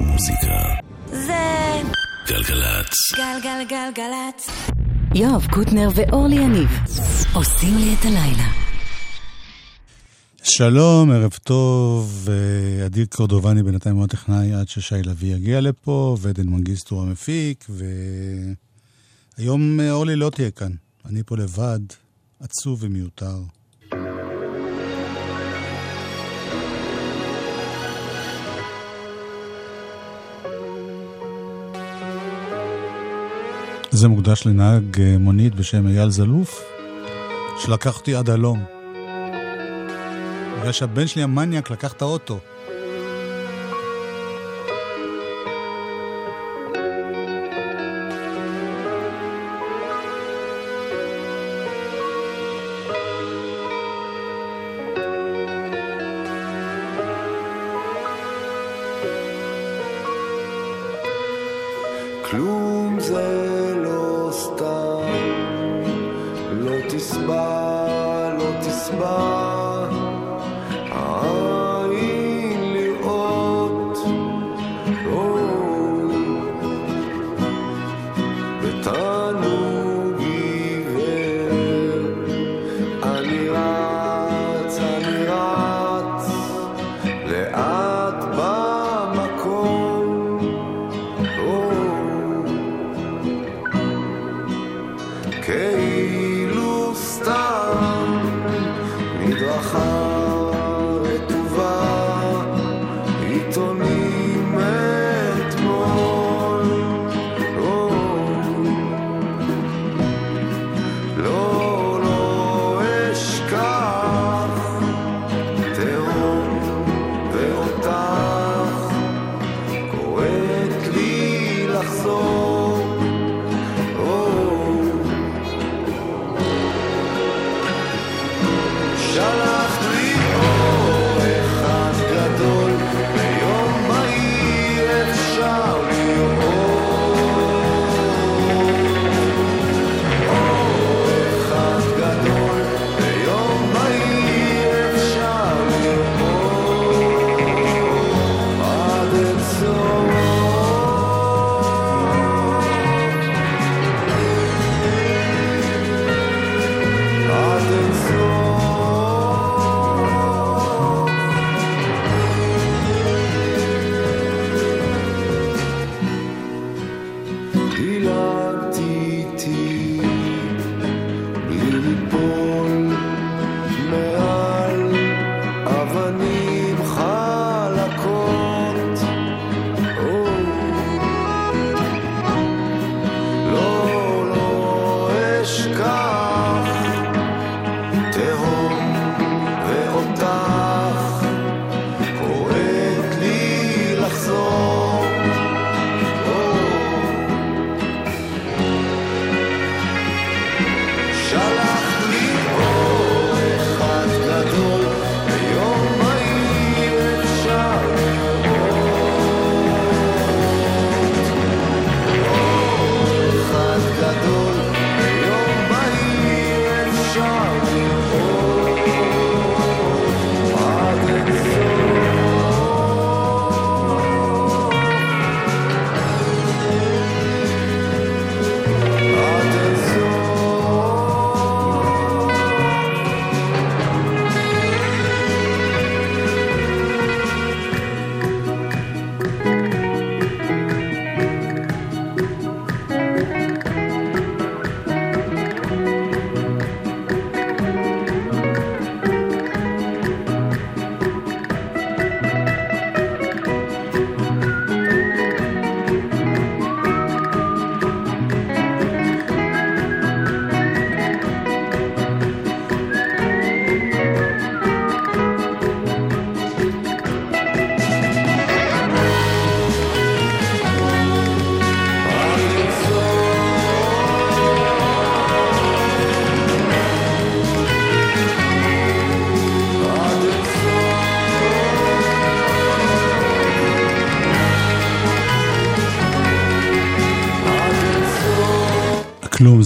מוזיקה. זה גלגלצ. גלגלגלגלצ. יואב קוטנר ואורלי יניב עושים לי את הלילה. שלום, ערב טוב, אה, אדיר קורדובני בינתיים הוא הטכנאי עד ששי לביא יגיע לפה, ועדן מנגיסטו המפיק, והיום אה, אורלי לא תהיה כאן, אני פה לבד, עצוב ומיותר. זה מוקדש לנהג אה, מונית בשם אייל זלוף, שלקח אותי עד הלום. בגלל שהבן שלי המניאק לקח את האוטו.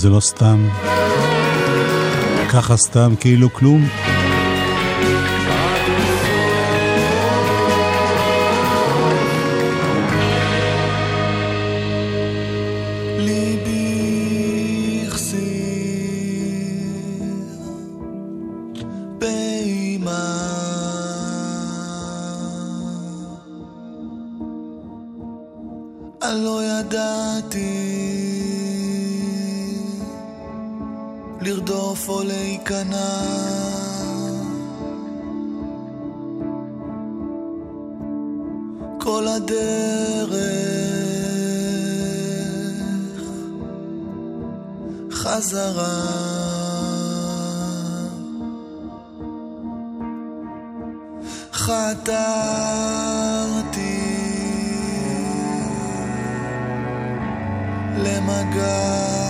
זה לא סתם. ככה סתם, כאילו כלום. לא ידעתי לרדוף או להיכנע. כל הדרך חזרה. חתרתי למגע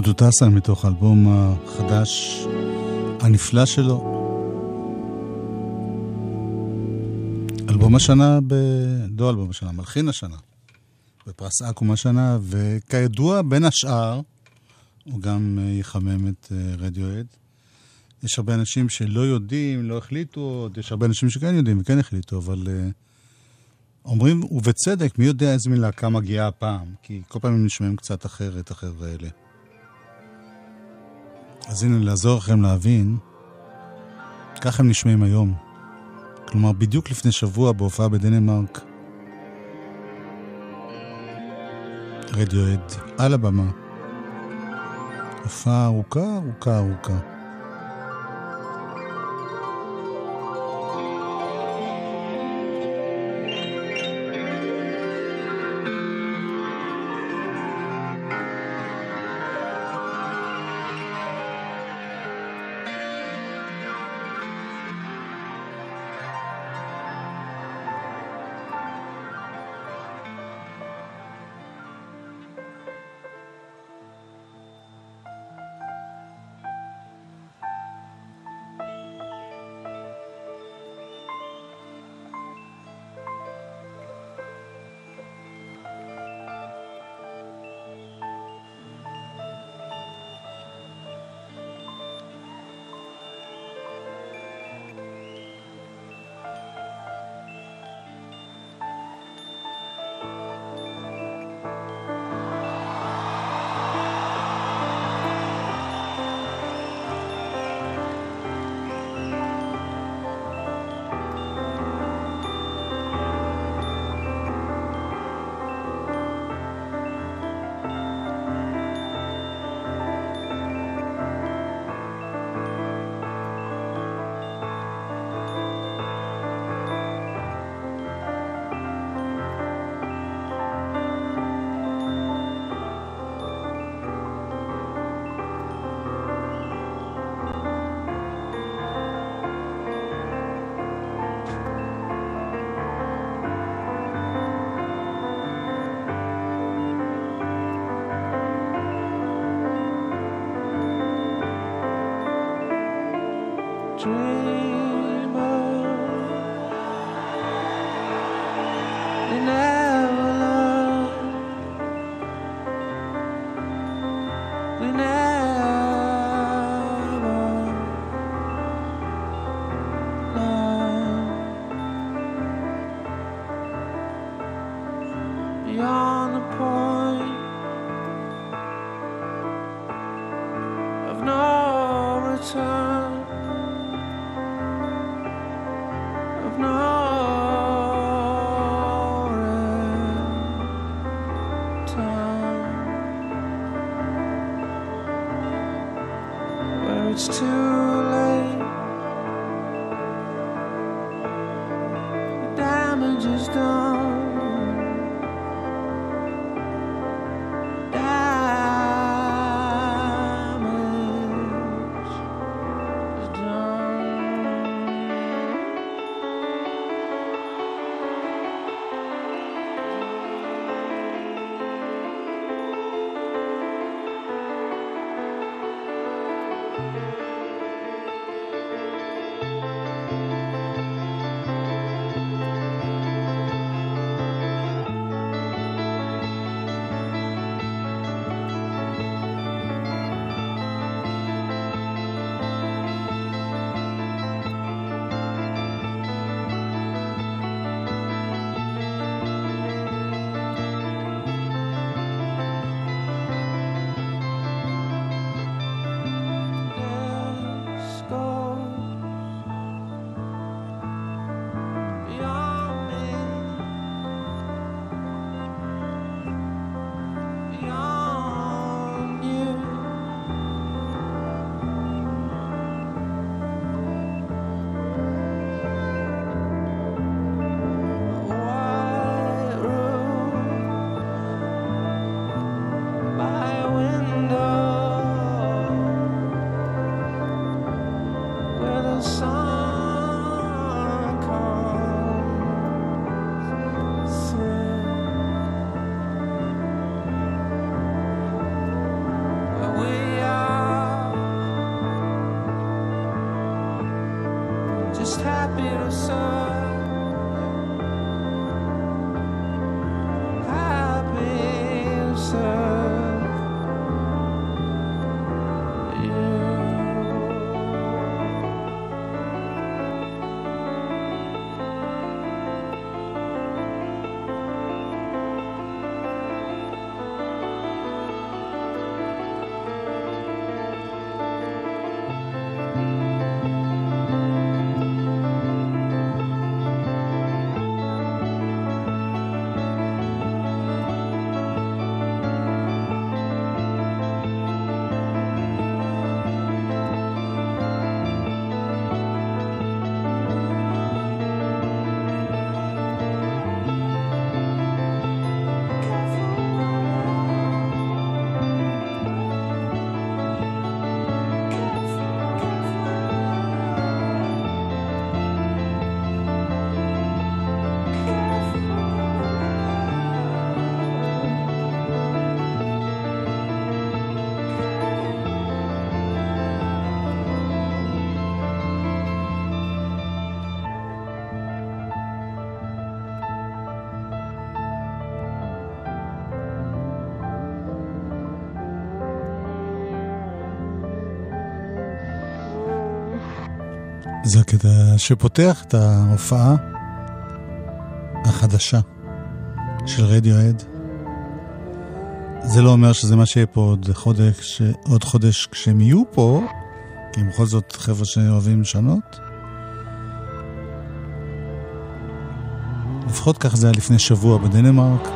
דודו טסה מתוך האלבום החדש הנפלא שלו. אלבום השנה, ב... לא אלבום השנה, מלחין השנה, בפרס אקו"ם השנה, וכידוע, בין השאר, הוא גם אה, יחמם את אה, רדיואד. יש הרבה אנשים שלא יודעים, לא החליטו, יש הרבה אנשים שכן יודעים וכן החליטו, אבל אה, אומרים, ובצדק, מי יודע איזה מין להקה מגיעה הפעם? כי כל פעם הם נשמעים קצת אחרת, החבר'ה האלה. אז הנה, לעזור לכם להבין, ככה הם נשמעים היום. כלומר, בדיוק לפני שבוע בהופעה בדנמרק, רדיואד על הבמה. הופעה ארוכה, ארוכה, ארוכה. זה הקטע שפותח את ההופעה החדשה של רדיואד. זה לא אומר שזה מה שיהיה פה עוד חודש, עוד חודש כשהם יהיו פה, כי בכל זאת חבר'ה שאוהבים לשנות. לפחות כך זה היה לפני שבוע בדנמרק.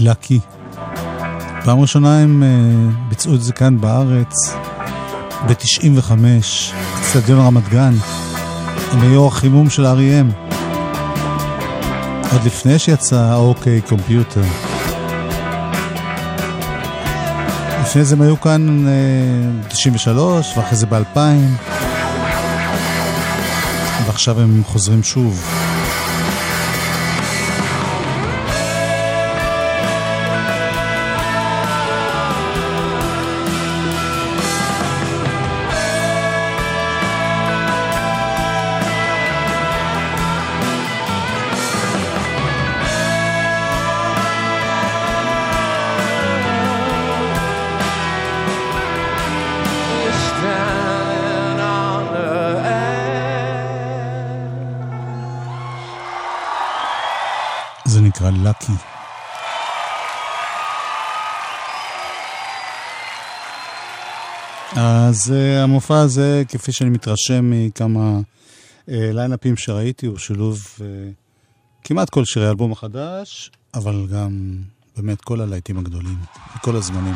לקי. פעם ראשונה הם uh, ביצעו את זה כאן בארץ, ב-95, אצטדיון רמת גן. הם היו החימום של R.E.M. עוד לפני שיצא אוקיי קומפיוטר. לפני זה הם היו כאן ב-93, uh, ואחרי זה ב-2000, ועכשיו הם חוזרים שוב. Uh, המופע הזה, כפי שאני מתרשם מכמה uh, ליינאפים שראיתי, הוא שילוב uh, כמעט כל שירי האלבום החדש, אבל גם באמת כל הלהיטים הגדולים, מכל הזמנים.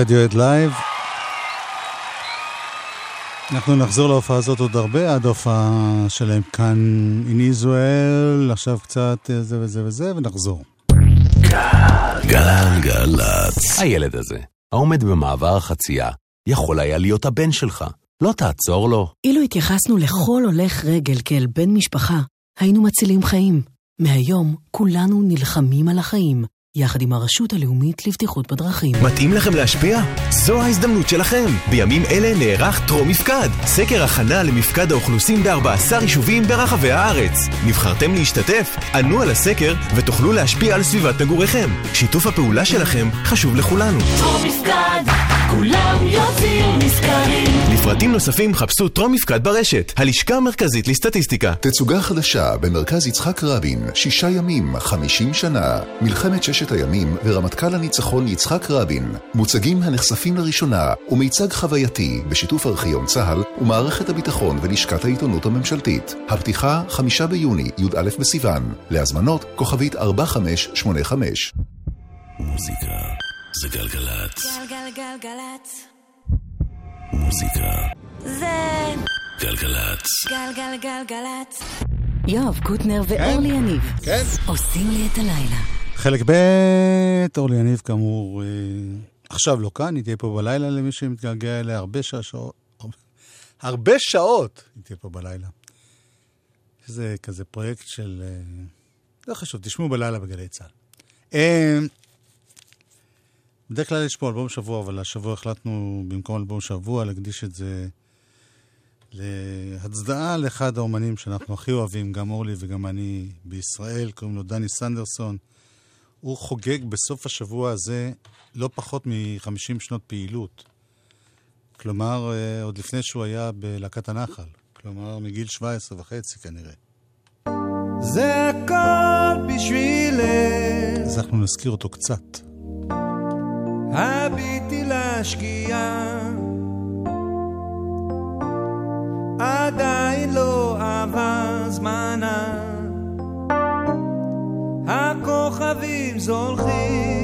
Radiohead live. אנחנו נחזור להופעה הזאת עוד הרבה, עד ההופעה שלהם כאן בישראל, עכשיו קצת אה, זה וזה וזה, ונחזור. גלגלצ. הילד הזה, העומד במעבר החצייה, יכול היה להיות הבן שלך. לא תעצור לו. אילו התייחסנו לכל הולך רגל כאל בן משפחה, היינו מצילים חיים. מהיום כולנו נלחמים על החיים. יחד עם הרשות הלאומית לבטיחות בדרכים. מתאים לכם להשפיע? זו ההזדמנות שלכם. בימים אלה נערך טרום מפקד. סקר הכנה למפקד האוכלוסין ב-14 יישובים ברחבי הארץ. נבחרתם להשתתף? ענו על הסקר ותוכלו להשפיע על סביבת מגוריכם. שיתוף הפעולה שלכם חשוב לכולנו. טרום מפקד, כולם יוצאים נשכרים. לפרטים נוספים חפשו טרום מפקד ברשת, הלשכה המרכזית לסטטיסטיקה. תצוגה חדשה במרכז יצחק רבין, שישה ימים, חמישים שנה. מלחמת ששת הימים ורמטכ"ל הניצחון יצחק רבין. מוצגים הנחשפים לראשונה ומיצג חווייתי בשיתוף ארכיון צה"ל ומערכת הביטחון ולשכת העיתונות הממשלתית. הפתיחה, חמישה ביוני, י"א בסיוון. להזמנות, כוכבית 4585. מוזיקה זה גלגלצ. גלגלגלגלצ. מוזיקה זה גלגלצ. גלגלגלגלצ. יואב קוטנר ואורלי יניב כן. עושים לי את הלילה. חלק ב', אורלי יניב כאמור, אה, עכשיו לא כאן, היא תהיה פה בלילה למי שמתגעגע אליה הרבה שעות. הרבה- הרבה שעות היא תהיה פה בלילה. זה כזה פרויקט של... אה, לא חשוב, תשמעו בלילה בגלי צה"ל. אה, בדרך כלל יש פה אלבום שבוע, אבל השבוע החלטנו במקום אלבום שבוע להקדיש את זה להצדעה לאחד האומנים שאנחנו הכי אוהבים, גם אורלי וגם אני בישראל, קוראים לו דני סנדרסון. הוא חוגג בסוף השבוע הזה לא פחות מ-50 שנות פעילות. כלומר, אה, עוד לפני שהוא היה בלהקת הנחל. כלומר, מגיל 17 וחצי כנראה. זה הכל בשבילך, אז אנחנו נזכיר אותו קצת. הביטי לשקיעה. עדיין לא עבר זמנה, הכוכבים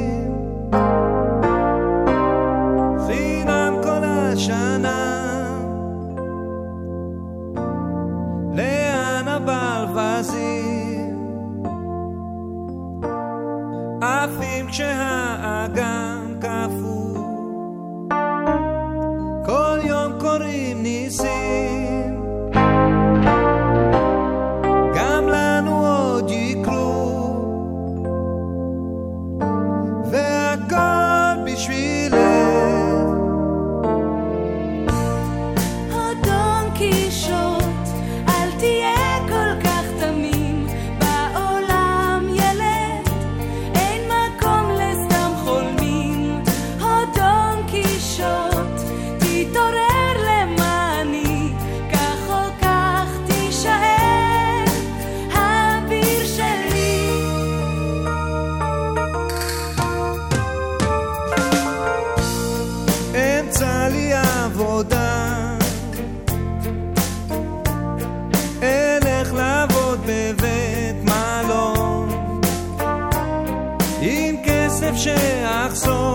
כסף שאחסוך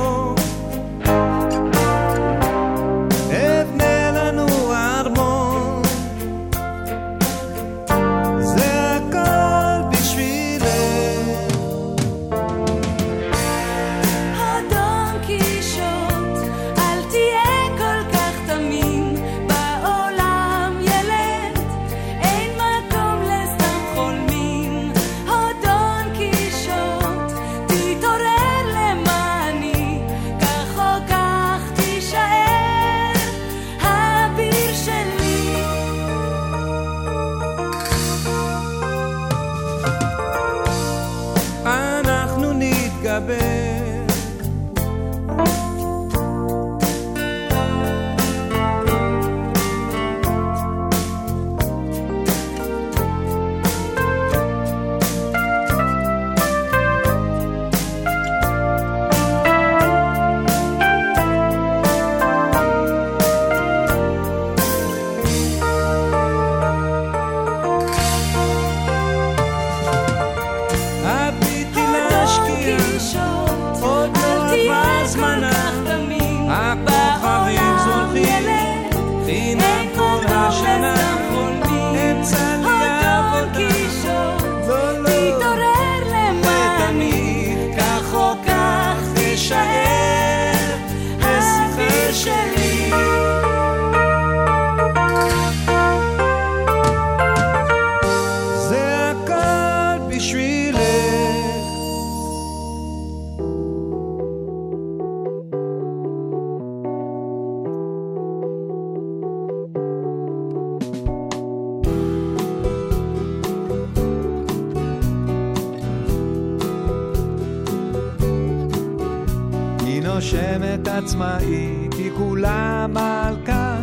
עצמאית, היא כולה מלכה,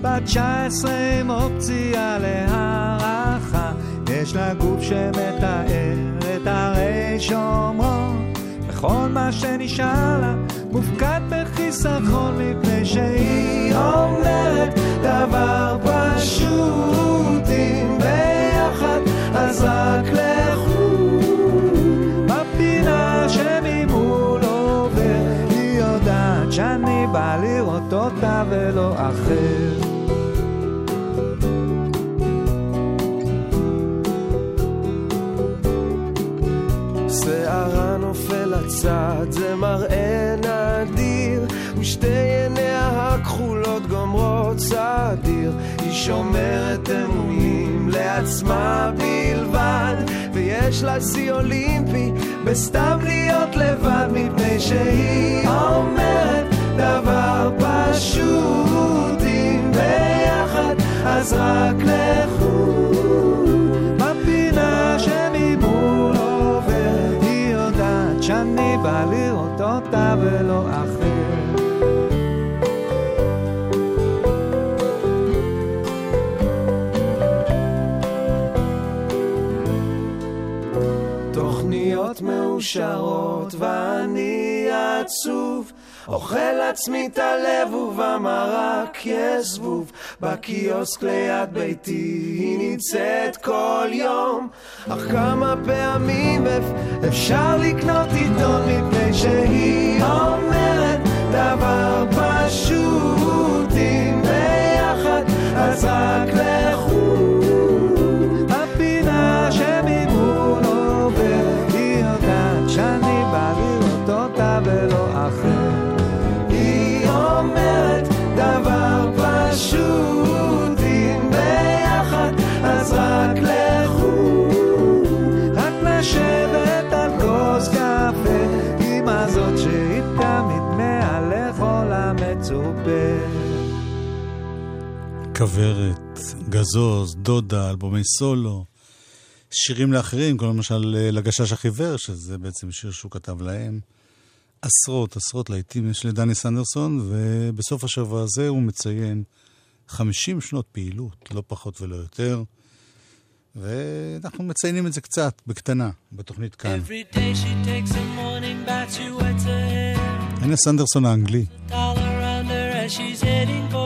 בת 19 עם אופציה להערכה, יש לה גוף שמתאר את הרי שומרון, וכל מה שנשאר לה מופקד בחיסכון מפני שהיא אומרת דבר פשוט. אם ביחד אז רק לכו בא לראות אותה ולא אחר. שערה נופל לצד, זה מראה נדיר, ושתי עיניה הכחולות גומרות סדיר. היא שומרת אמונים לעצמה בלבד, ויש לה שיא אולימפי בסתם להיות לבד, מפני שהיא אומרת דבר פשוט, אם ביחד אז רק לכו. בפינה שממול עובר, היא יודעת שאני בא לראות אותה ולא אחר. תוכניות מאושרות ואני עצוב. אוכל לעצמי את הלב ובמרק יש זבוב בקיוסק ליד ביתי היא נמצאת כל יום. אך כמה פעמים אפ- אפשר לקנות עיתון מפני שהיא אומרת דבר פשוט. אם ביחד אז רק לכו כוורת, גזוז, דודה, אלבומי סולו, שירים לאחרים, כמו למשל אה, לגשש החיוור, שזה בעצם שיר שהוא כתב להם. עשרות, עשרות להיטים יש לדני סנדרסון, ובסוף השבוע הזה הוא מציין 50 שנות פעילות, לא פחות ולא יותר. ואנחנו מציינים את זה קצת, בקטנה, בתוכנית כאן. הנה סנדרסון האנגלי. She's heading for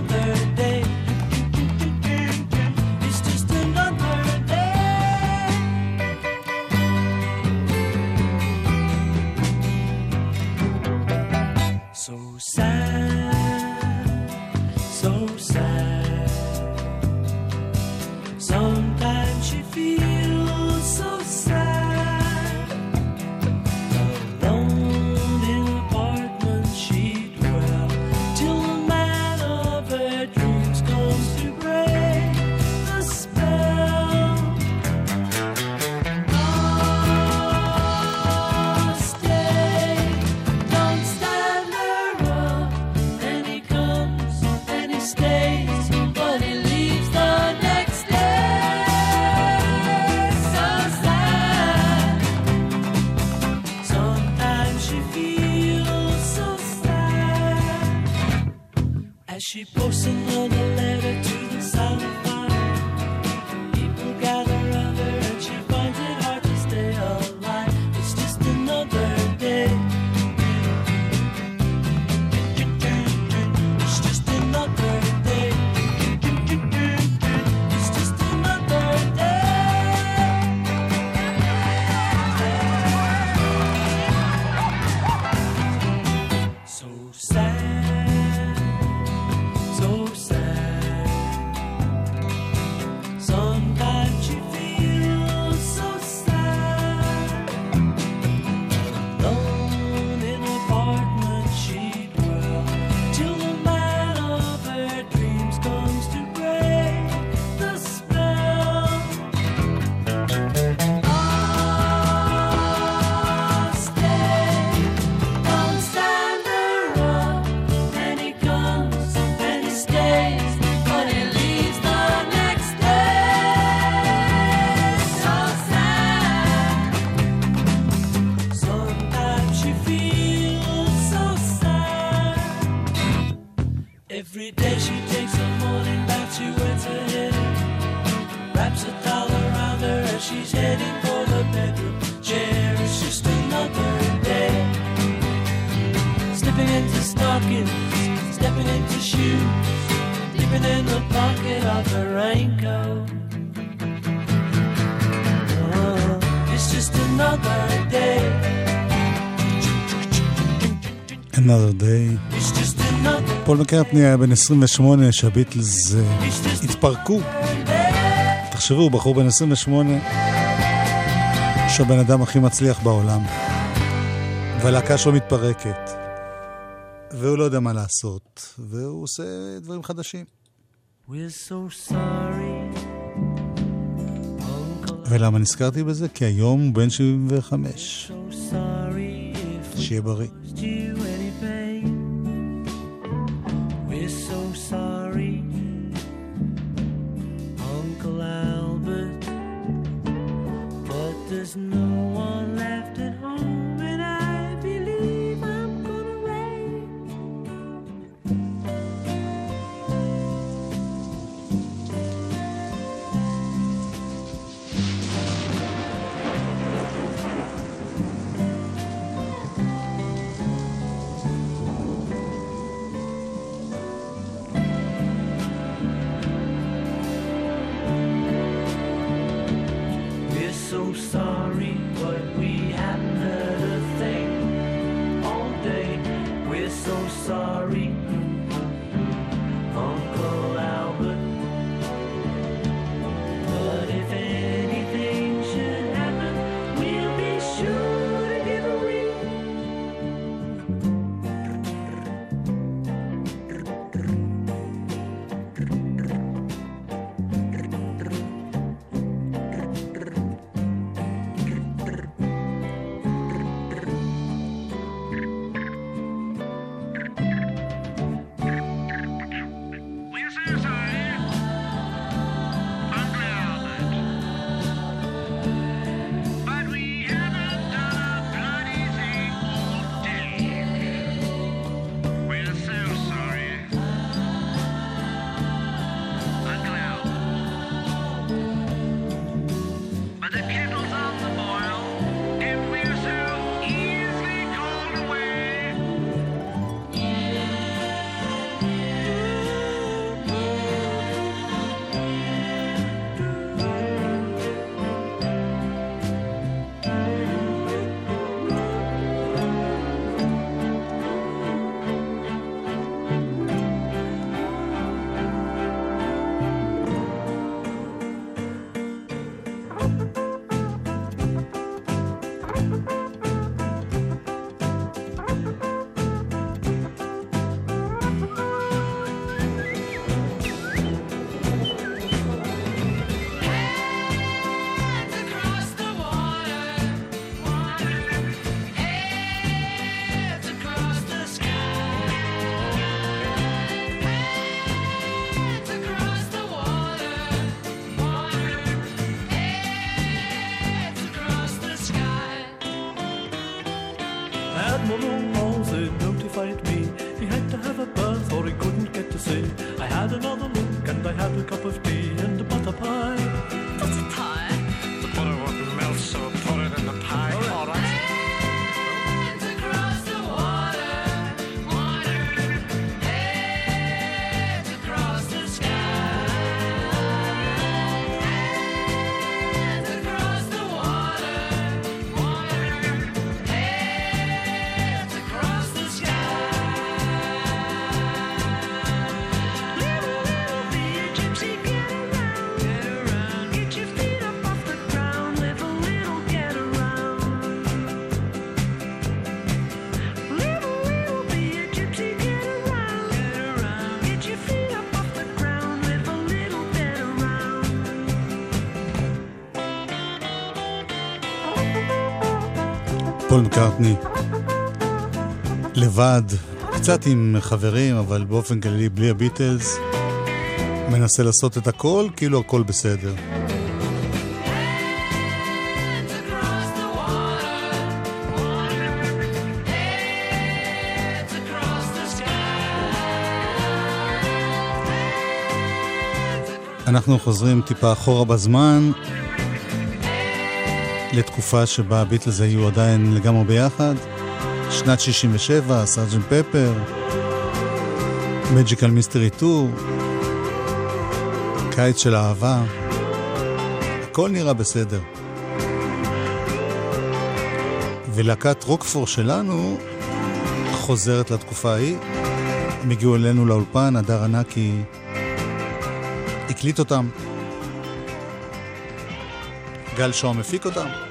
lover. פול מקרפני היה בן 28 שהביטלס אה, התפרקו. תחשבו, הוא בחור בן 28 שהבן אדם הכי מצליח בעולם. והלהקה שלו מתפרקת. והוא לא יודע מה לעשות. והוא עושה דברים חדשים. ולמה נזכרתי בזה? כי היום הוא בן 75. שיהיה בריא. There's no פול מקארטני. לבד, קצת עם חברים, אבל באופן כללי בלי הביטלס. מנסה לעשות את הכל, כאילו הכל בסדר. אנחנו חוזרים טיפה אחורה בזמן, לתקופה שבה הביטלס היו עדיין לגמרי ביחד. שנת 67, סארג'נט פפר, מג'יקל מיסטרי 2, קיץ של אהבה. הכל נראה בסדר. ולהקת רוקפור שלנו חוזרת לתקופה ההיא. הם הגיעו אלינו לאולפן, הדר ענקי הקליט אותם. גל שוהם הפיק אותם.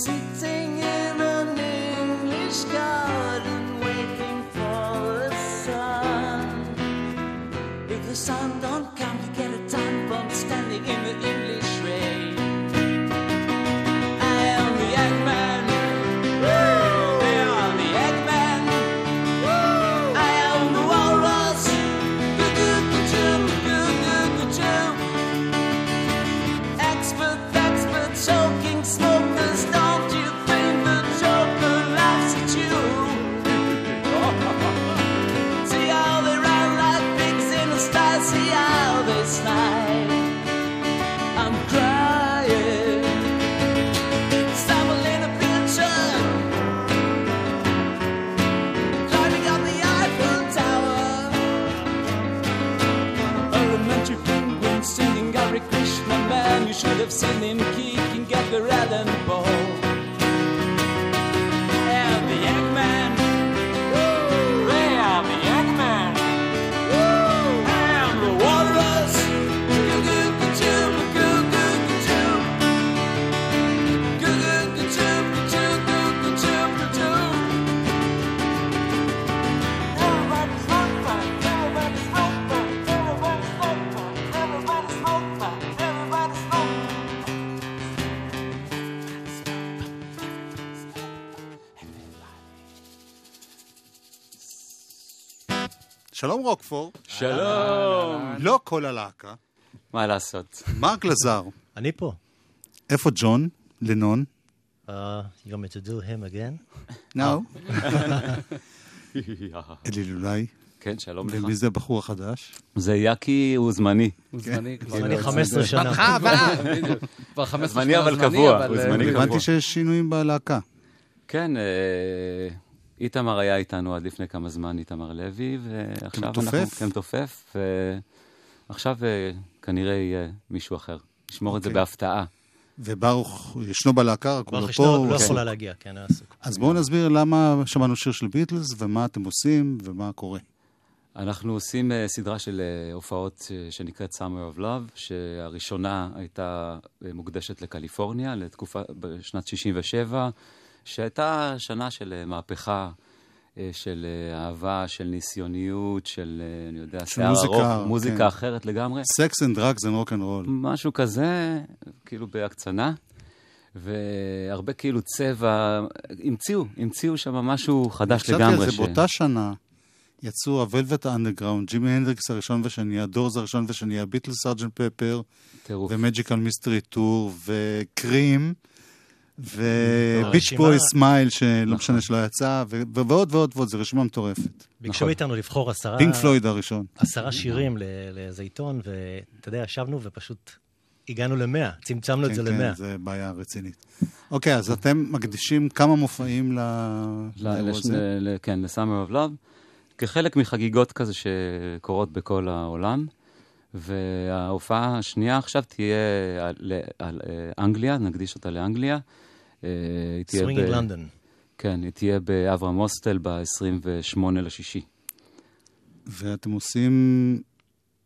see. שלום רוקפור. שלום. לא כל הלהקה. מה לעשות? מרק לזר. אני פה. איפה ג'ון? לנון? Uh, you want me to do him again? No. אה. אלי לולאי. כן, שלום לך. ומי זה הבחור החדש? זה יאקי, הוא זמני. הוא זמני כבר. זמני 15 שנה. בהתחלה, אבל. כבר 15 זמני שנה אבל זמני, קבוע, אבל, הוא אה, זמני קבוע. הבנתי שיש שינויים בלהקה. כן, אה, איתמר היה איתנו עד לפני כמה זמן, איתמר לוי, ועכשיו אנחנו... כמתופף? כמתופף, ועכשיו אה, כנראה יהיה מישהו אחר. נשמור את זה אוקיי. בהפתעה. וברוך ישנו בלהקה, רק הוא לא ברוך פה. ישנו, הוא לא עסוק. יכולה להגיע, כן, היה עסוק. אז בואו נסביר למה שמענו שיר של ביטלס, ומה אתם עושים, ומה קורה. אנחנו עושים אה, סדרה של אה, הופעות שנקראת Summer of Love, שהראשונה הייתה מוקדשת לקליפורניה, לתקופה, בשנת 67, שהייתה שנה של אה, מהפכה, אה, של אה, אהבה, של ניסיוניות, של, אני יודע, של מוזיקה, ארוך, מוזיקה כן. אחרת לגמרי. Sex and drugs and rock and roll. משהו כזה, כאילו בהקצנה. והרבה כאילו צבע, המציאו, המציאו שם משהו חדש חשבתי לגמרי. על זה, באותה שנה יצאו ה Velvet ה Underground, Jimi Hendrix הראשון והשני, ה Doors הראשון והשני, ה Beatles Sergeant Pepper. ו Magical Mystery Tour, ו Cream, ו Beach Boys Smile, שלא נכון. משנה שלא יצא, ו- ועוד ועוד ועוד, זו רשימה מטורפת. ביקשו נכון. מאיתנו לבחור עשרה... Pink Floyd הראשון. עשרה שירים ל- לאיזה עיתון, ואתה יודע, ישבנו ופשוט הגענו למאה, צמצמנו את כן, זה כן, למאה. זה בעיה רצינית. אוקיי, אז אתם מקדישים כמה מופעים לאירוע הזה? כן, ל-Summer of Love, כחלק מחגיגות כזה שקורות בכל העולם. וההופעה השנייה עכשיו תהיה על, על, על אה, אנגליה, נקדיש אותה לאנגליה. אה, היא תהיה... Swinging London. כן, היא תהיה באברהם Hostel ב-28 לשישי. ואתם עושים,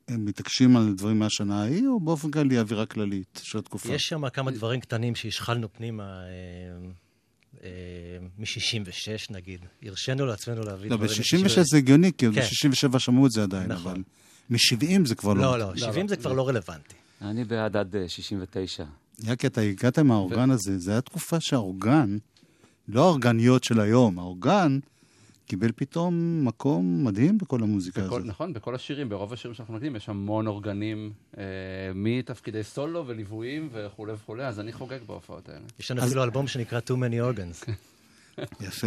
הם מתעקשים על דברים מהשנה ההיא, או באופן כללי אווירה כללית של התקופה? יש שם כמה דברים קטנים שהשחלנו פנימה. אה, אה, מ-66 נגיד, הרשינו לעצמנו להביא לא, ב-66 זה הגיוני, כי כן. ב-67 שמעו את זה עדיין, נכון. אבל מ-70 זה כבר לא... לא, לא, לא 70 לא, זה כבר לא. לא רלוונטי. אני בעד עד 69. יקי, אתה הגעת מהאורגן ו... הזה, זו הייתה תקופה שהאורגן, לא האורגניות של היום, האורגן קיבל פתאום מקום מדהים בכל המוזיקה בכל, הזאת. נכון, בכל השירים, ברוב השירים שאנחנו מקדים, יש המון אורגנים אה, מתפקידי סולו וליוויים וכולי וכולי, אז אני חוגג בהופעות האלה. יש לנו אז... אפילו אלבום שנקרא Too Many Organs. כן. יפה.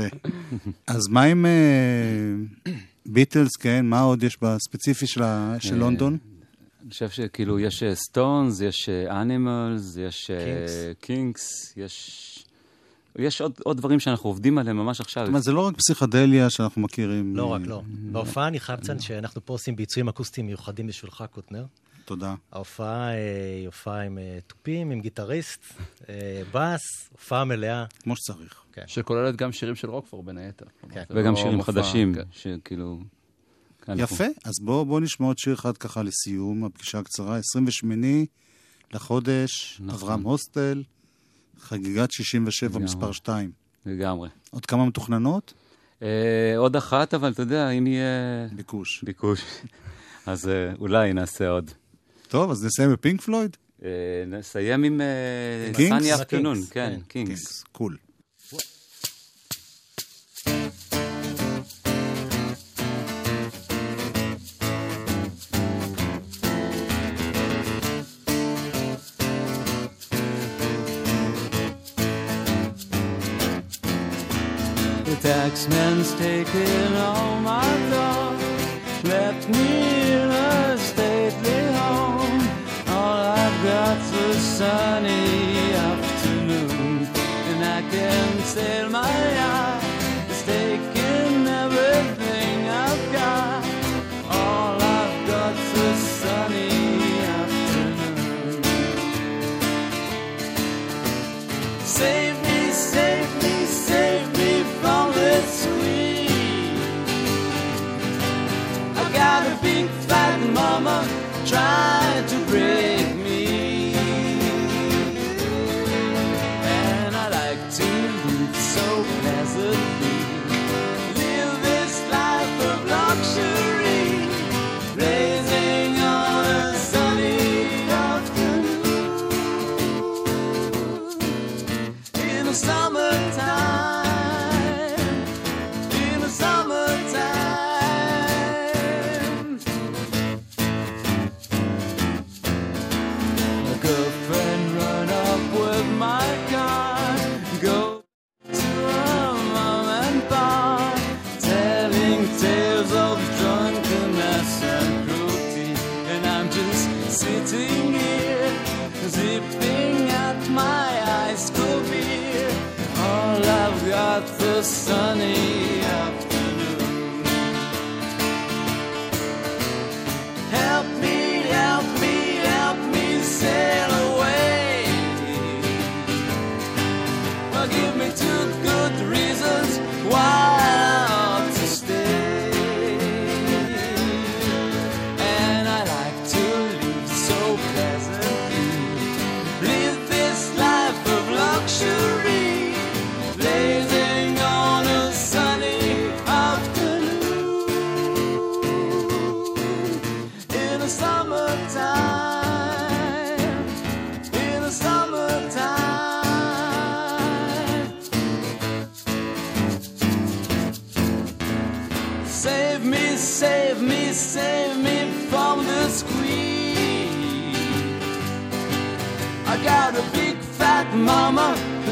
אז מה עם אה, Beatles, כן? מה עוד יש בספציפי של אה, לונדון? אני חושב שכאילו יש Stones, יש Animals, יש Kinks, יש... יש עוד, עוד דברים שאנחנו עובדים עליהם ממש עכשיו. זאת אומרת, זה לא רק פסיכדליה שאנחנו מכירים. לא אה, רק, לא. בהופעה אני חייב לציין שאנחנו פה עושים ביצועים אקוסטיים מיוחדים בשבילך, קוטנר. תודה. ההופעה אה, היא הופעה עם אה, תופים, עם גיטריסט, אה, בס, הופעה מלאה. כמו שצריך. כן. שכוללת גם שירים של רוקפור בין היתר. כן. וגם לא שירים מופע, חדשים, כן. שכאילו... יפה, אז בואו בוא נשמע עוד שיר אחד ככה לסיום, הפגישה הקצרה, 28 לחודש, נכון. אברהם הוסטל, חגיגת 67 לגמרי. מספר 2. לגמרי. עוד כמה מתוכננות? אה, עוד אחת, אבל אתה יודע, אם יהיה ביקוש. ביקוש, אז אה, אולי נעשה עוד. טוב, אז נסיים בפינק פלויד? אה, נסיים עם Kinks? Sunny Afternoon, Kinks, כן, כן. Kinks. Cool. Taxman's taken all my dough, left me side. Just sitting here, zipping at my high school beer. All I've got the sunny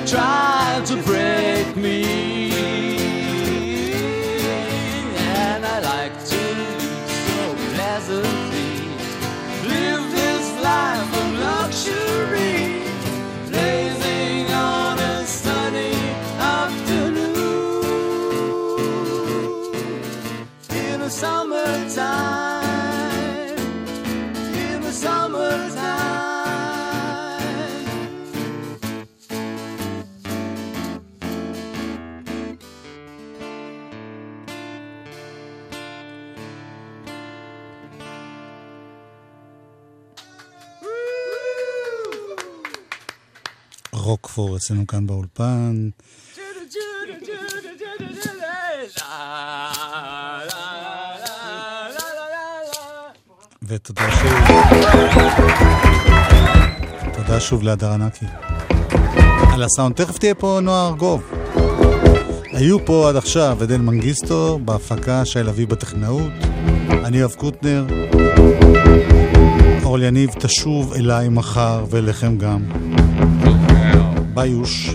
tried to break me. רוקפור אצלנו כאן באולפן. ותודה שוב. תודה שוב להדר ענקי. על הסאונד. תכף תהיה פה נועה ארגוב. היו פה עד עכשיו עדן מנגיסטו, בהפקה שי לביא בטכנאות, אני אוהב קוטנר, אורל יניב תשוב אליי מחר ואליכם גם. Baius.